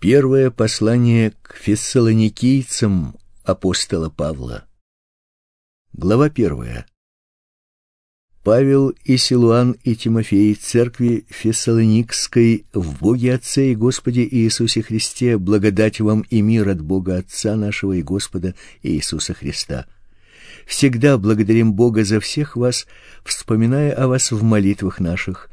Первое послание к фессалоникийцам апостола Павла. Глава первая. Павел и Силуан и Тимофей церкви Фессалоникской в Боге Отце и Господе Иисусе Христе благодать вам и мир от Бога Отца нашего и Господа Иисуса Христа. Всегда благодарим Бога за всех вас, вспоминая о вас в молитвах наших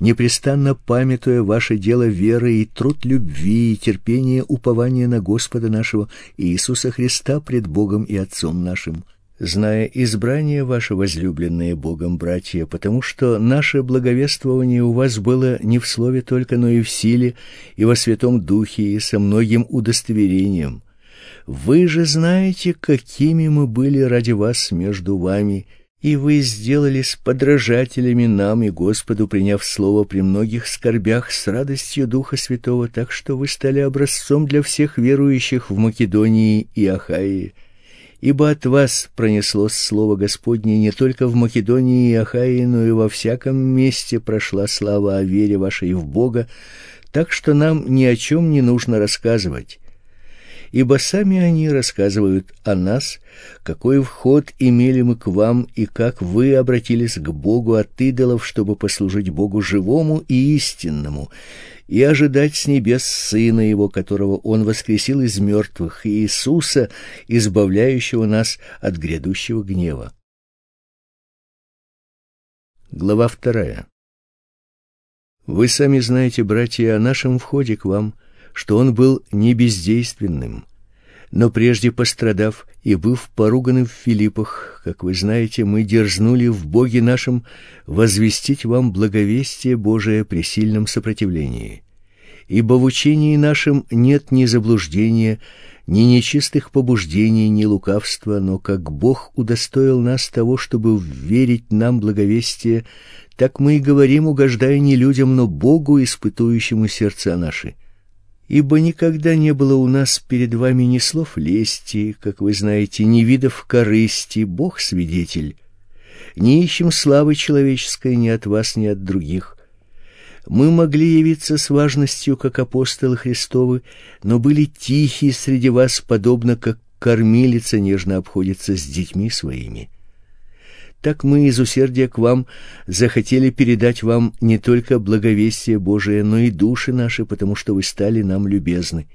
непрестанно памятуя ваше дело веры и труд любви и терпение упования на Господа нашего Иисуса Христа пред Богом и Отцом нашим, зная избрание ваше возлюбленное Богом, братья, потому что наше благовествование у вас было не в слове только, но и в силе, и во Святом Духе, и со многим удостоверением. Вы же знаете, какими мы были ради вас между вами, и вы сделались подражателями нам и Господу, приняв слово при многих скорбях с радостью Духа Святого, так что вы стали образцом для всех верующих в Македонии и Ахаии. Ибо от вас пронеслось слово Господне не только в Македонии и Ахаии, но и во всяком месте прошла слава о вере вашей в Бога, так что нам ни о чем не нужно рассказывать ибо сами они рассказывают о нас, какой вход имели мы к вам и как вы обратились к Богу от идолов, чтобы послужить Богу живому и истинному, и ожидать с небес Сына Его, которого Он воскресил из мертвых, Иисуса, избавляющего нас от грядущего гнева. Глава вторая. Вы сами знаете, братья, о нашем входе к вам – что он был не бездейственным, но прежде пострадав и быв поруганным в Филиппах, как вы знаете, мы дерзнули в Боге нашем возвестить вам благовестие Божие при сильном сопротивлении. Ибо в учении нашем нет ни заблуждения, ни нечистых побуждений, ни лукавства, но как Бог удостоил нас того, чтобы верить нам благовестие, так мы и говорим, угождая не людям, но Богу, испытующему сердца наши ибо никогда не было у нас перед вами ни слов лести, как вы знаете, ни видов корысти, Бог свидетель. Не ищем славы человеческой ни от вас, ни от других. Мы могли явиться с важностью, как апостолы Христовы, но были тихи среди вас, подобно как кормилица нежно обходится с детьми своими так мы из усердия к вам захотели передать вам не только благовестие Божие, но и души наши, потому что вы стали нам любезны.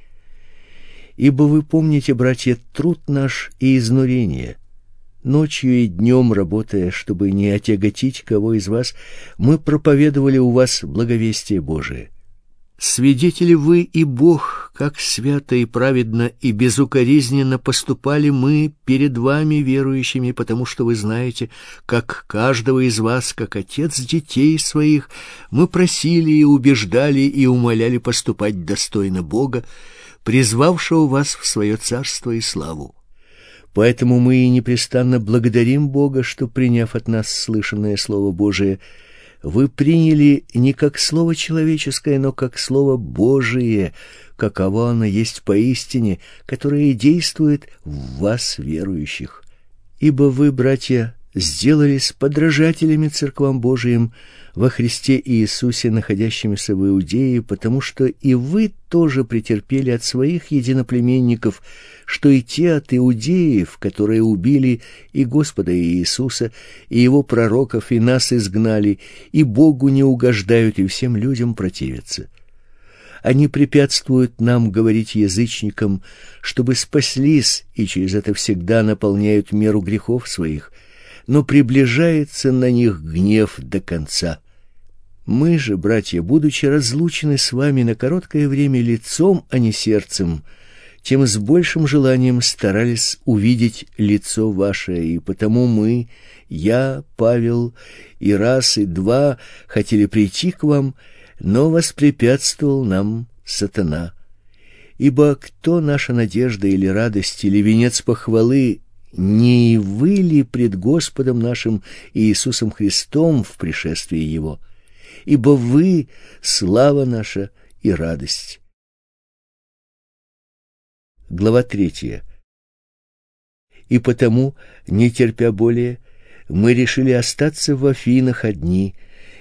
Ибо вы помните, братья, труд наш и изнурение. Ночью и днем работая, чтобы не отяготить кого из вас, мы проповедовали у вас благовестие Божие. Свидетели вы и Бог, как свято и праведно и безукоризненно поступали мы перед вами, верующими, потому что вы знаете, как каждого из вас, как отец детей своих, мы просили и убеждали и умоляли поступать достойно Бога, призвавшего вас в свое царство и славу. Поэтому мы и непрестанно благодарим Бога, что, приняв от нас слышанное Слово Божие, вы приняли не как слово человеческое, но как слово Божие, каково оно есть поистине, которое действует в вас, верующих. Ибо вы, братья, сделались подражателями церквам Божиим во Христе Иисусе, находящимися в Иудее, потому что и вы тоже претерпели от своих единоплеменников, что и те от иудеев, которые убили и Господа Иисуса, и его пророков, и нас изгнали, и Богу не угождают, и всем людям противятся. Они препятствуют нам говорить язычникам, чтобы спаслись, и через это всегда наполняют меру грехов своих, но приближается на них гнев до конца. Мы же, братья, будучи разлучены с вами на короткое время лицом, а не сердцем, тем с большим желанием старались увидеть лицо ваше, и потому мы, я, Павел, и раз, и два хотели прийти к вам, но воспрепятствовал нам сатана. Ибо кто наша надежда или радость, или венец похвалы, не вы ли пред Господом нашим Иисусом Христом в пришествии Его? Ибо вы — слава наша и радость. Глава третья. И потому, не терпя более, мы решили остаться в Афинах одни,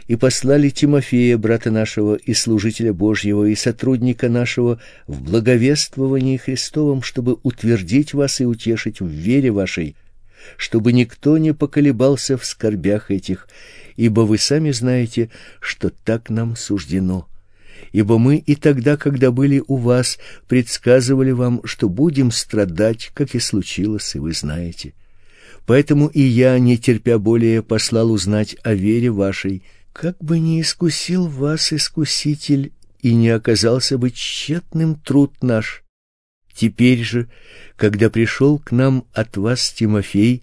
и послали Тимофея, брата нашего и служителя Божьего и сотрудника нашего в благовествовании Христовом, чтобы утвердить вас и утешить в вере вашей, чтобы никто не поколебался в скорбях этих, ибо вы сами знаете, что так нам суждено. Ибо мы и тогда, когда были у вас, предсказывали вам, что будем страдать, как и случилось, и вы знаете. Поэтому и я, не терпя более, послал узнать о вере вашей, как бы не искусил вас искуситель и не оказался бы тщетным труд наш. Теперь же, когда пришел к нам от вас Тимофей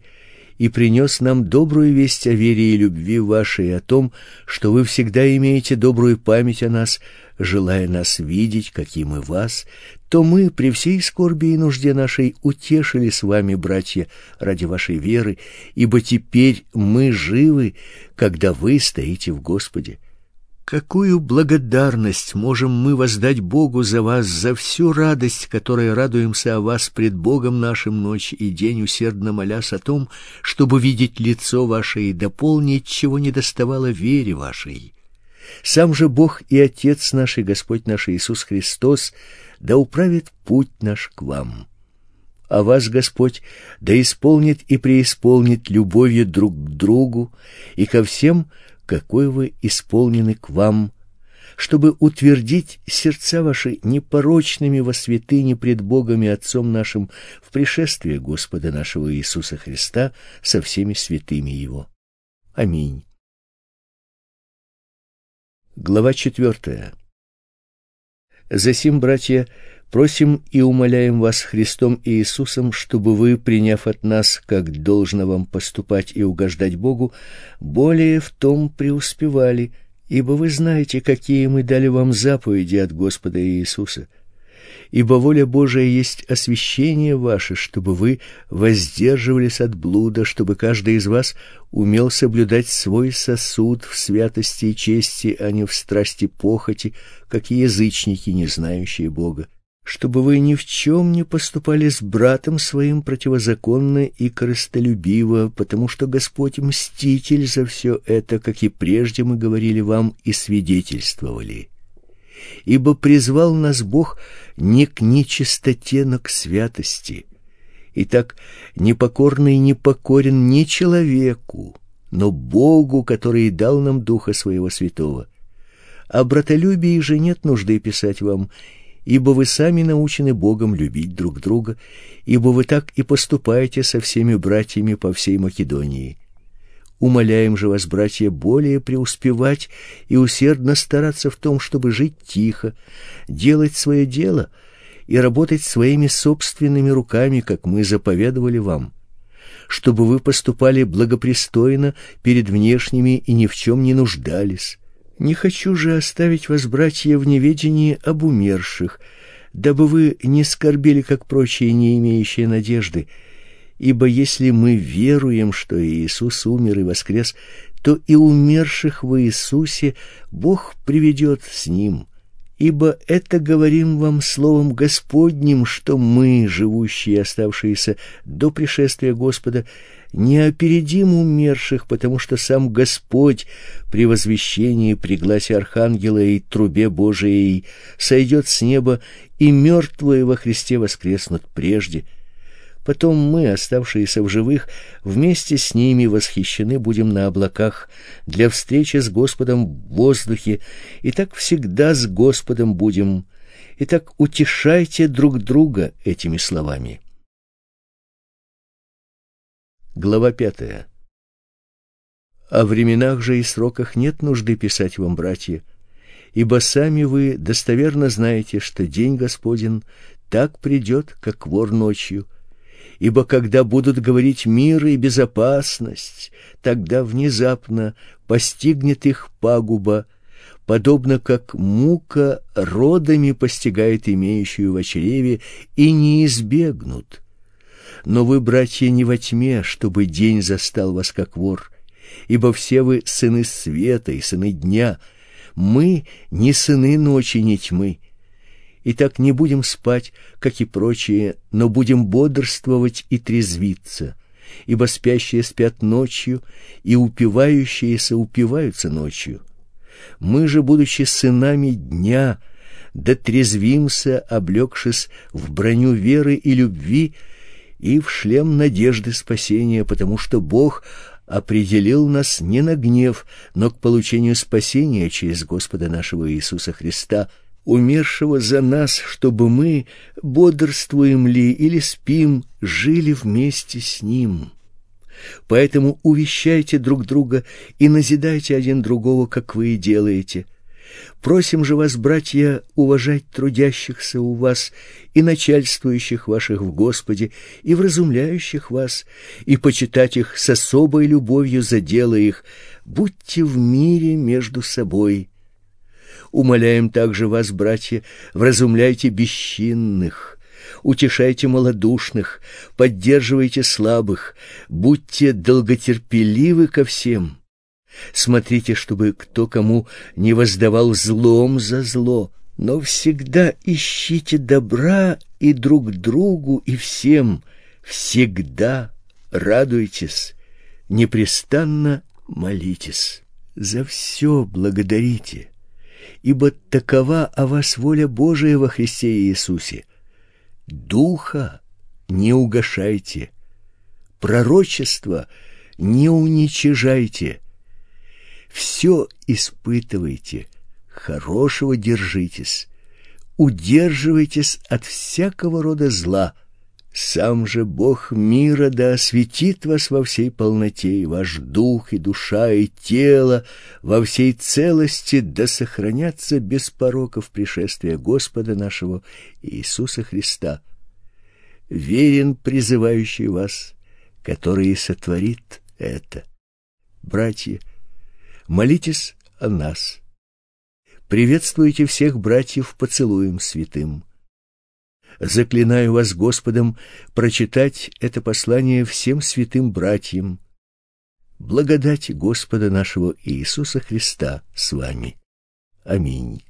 и принес нам добрую весть о вере и любви вашей, о том, что вы всегда имеете добрую память о нас, желая нас видеть, каким мы вас, то мы при всей скорби и нужде нашей утешили с вами, братья, ради вашей веры, ибо теперь мы живы, когда вы стоите в Господе. Какую благодарность можем мы воздать Богу за вас, за всю радость, которой радуемся о вас пред Богом нашим ночь и день, усердно молясь о том, чтобы видеть лицо ваше и дополнить, чего не доставало вере вашей. Сам же Бог и Отец наш и Господь наш Иисус Христос да управит путь наш к вам. А вас, Господь, да исполнит и преисполнит любовью друг к другу и ко всем, какой вы исполнены к вам, чтобы утвердить сердца ваши непорочными во святыне пред Богом и Отцом нашим в пришествии Господа нашего Иисуса Христа со всеми святыми Его. Аминь. Глава четвертая. Засим, братья, просим и умоляем вас Христом и Иисусом, чтобы вы, приняв от нас, как должно вам поступать и угождать Богу, более в том преуспевали, ибо вы знаете, какие мы дали вам заповеди от Господа Иисуса. Ибо воля Божия есть освящение ваше, чтобы вы воздерживались от блуда, чтобы каждый из вас умел соблюдать свой сосуд в святости и чести, а не в страсти похоти, как язычники, не знающие Бога чтобы вы ни в чем не поступали с братом своим противозаконно и корыстолюбиво, потому что Господь мститель за все это, как и прежде мы говорили вам и свидетельствовали ибо призвал нас Бог не к нечистоте, но к святости. Итак, непокорный не покорен не человеку, но Богу, который дал нам Духа Своего Святого. О братолюбии же нет нужды писать вам, ибо вы сами научены Богом любить друг друга, ибо вы так и поступаете со всеми братьями по всей Македонии. Умоляем же вас, братья, более преуспевать и усердно стараться в том, чтобы жить тихо, делать свое дело и работать своими собственными руками, как мы заповедовали вам, чтобы вы поступали благопристойно перед внешними и ни в чем не нуждались. Не хочу же оставить вас, братья, в неведении об умерших, дабы вы не скорбели, как прочие, не имеющие надежды, Ибо если мы веруем, что Иисус умер и воскрес, то и умерших в Иисусе Бог приведет с ним. Ибо это говорим вам словом Господним, что мы, живущие оставшиеся до пришествия Господа, не опередим умерших, потому что сам Господь при возвещении, при гласе архангела и трубе Божией сойдет с неба, и мертвые во Христе воскреснут прежде – Потом мы, оставшиеся в живых, вместе с ними восхищены будем на облаках для встречи с Господом в воздухе, и так всегда с Господом будем. И так утешайте друг друга этими словами. Глава пятая. О временах же и сроках нет нужды писать вам, братья, ибо сами вы достоверно знаете, что день Господень так придет, как вор ночью — Ибо когда будут говорить мир и безопасность, тогда внезапно постигнет их пагуба, подобно как мука родами постигает имеющую в чреве, и не избегнут. Но вы, братья, не во тьме, чтобы день застал вас как вор, ибо все вы сыны света и сыны дня, мы не сыны ночи, не тьмы. И так не будем спать, как и прочие, но будем бодрствовать и трезвиться, ибо спящие спят ночью, и упивающиеся упиваются ночью. Мы же, будучи сынами дня, дотрезвимся, облегшись в броню веры и любви и в шлем надежды спасения, потому что Бог определил нас не на гнев, но к получению спасения через Господа нашего Иисуса Христа, умершего за нас, чтобы мы, бодрствуем ли или спим, жили вместе с Ним. Поэтому увещайте друг друга и назидайте один другого, как вы и делаете. Просим же вас, братья, уважать трудящихся у вас и начальствующих ваших в Господе, и вразумляющих вас, и почитать их с особой любовью за дело их. Будьте в мире между собой. Умоляем также вас, братья, вразумляйте бесчинных, утешайте малодушных, поддерживайте слабых, будьте долготерпеливы ко всем. Смотрите, чтобы кто кому не воздавал злом за зло, но всегда ищите добра и друг другу, и всем. Всегда радуйтесь, непрестанно молитесь. За все благодарите, ибо такова о вас воля Божия во Христе Иисусе. Духа не угашайте, пророчество не уничижайте, все испытывайте, хорошего держитесь, удерживайтесь от всякого рода зла. Сам же Бог мира да осветит вас во всей полноте, и ваш дух, и душа, и тело во всей целости да сохранятся без пороков пришествия Господа нашего Иисуса Христа. Верен призывающий вас, который сотворит это. Братья, молитесь о нас. Приветствуйте всех братьев поцелуем святым. Заклинаю вас Господом прочитать это послание всем святым братьям. Благодать Господа нашего Иисуса Христа с вами. Аминь.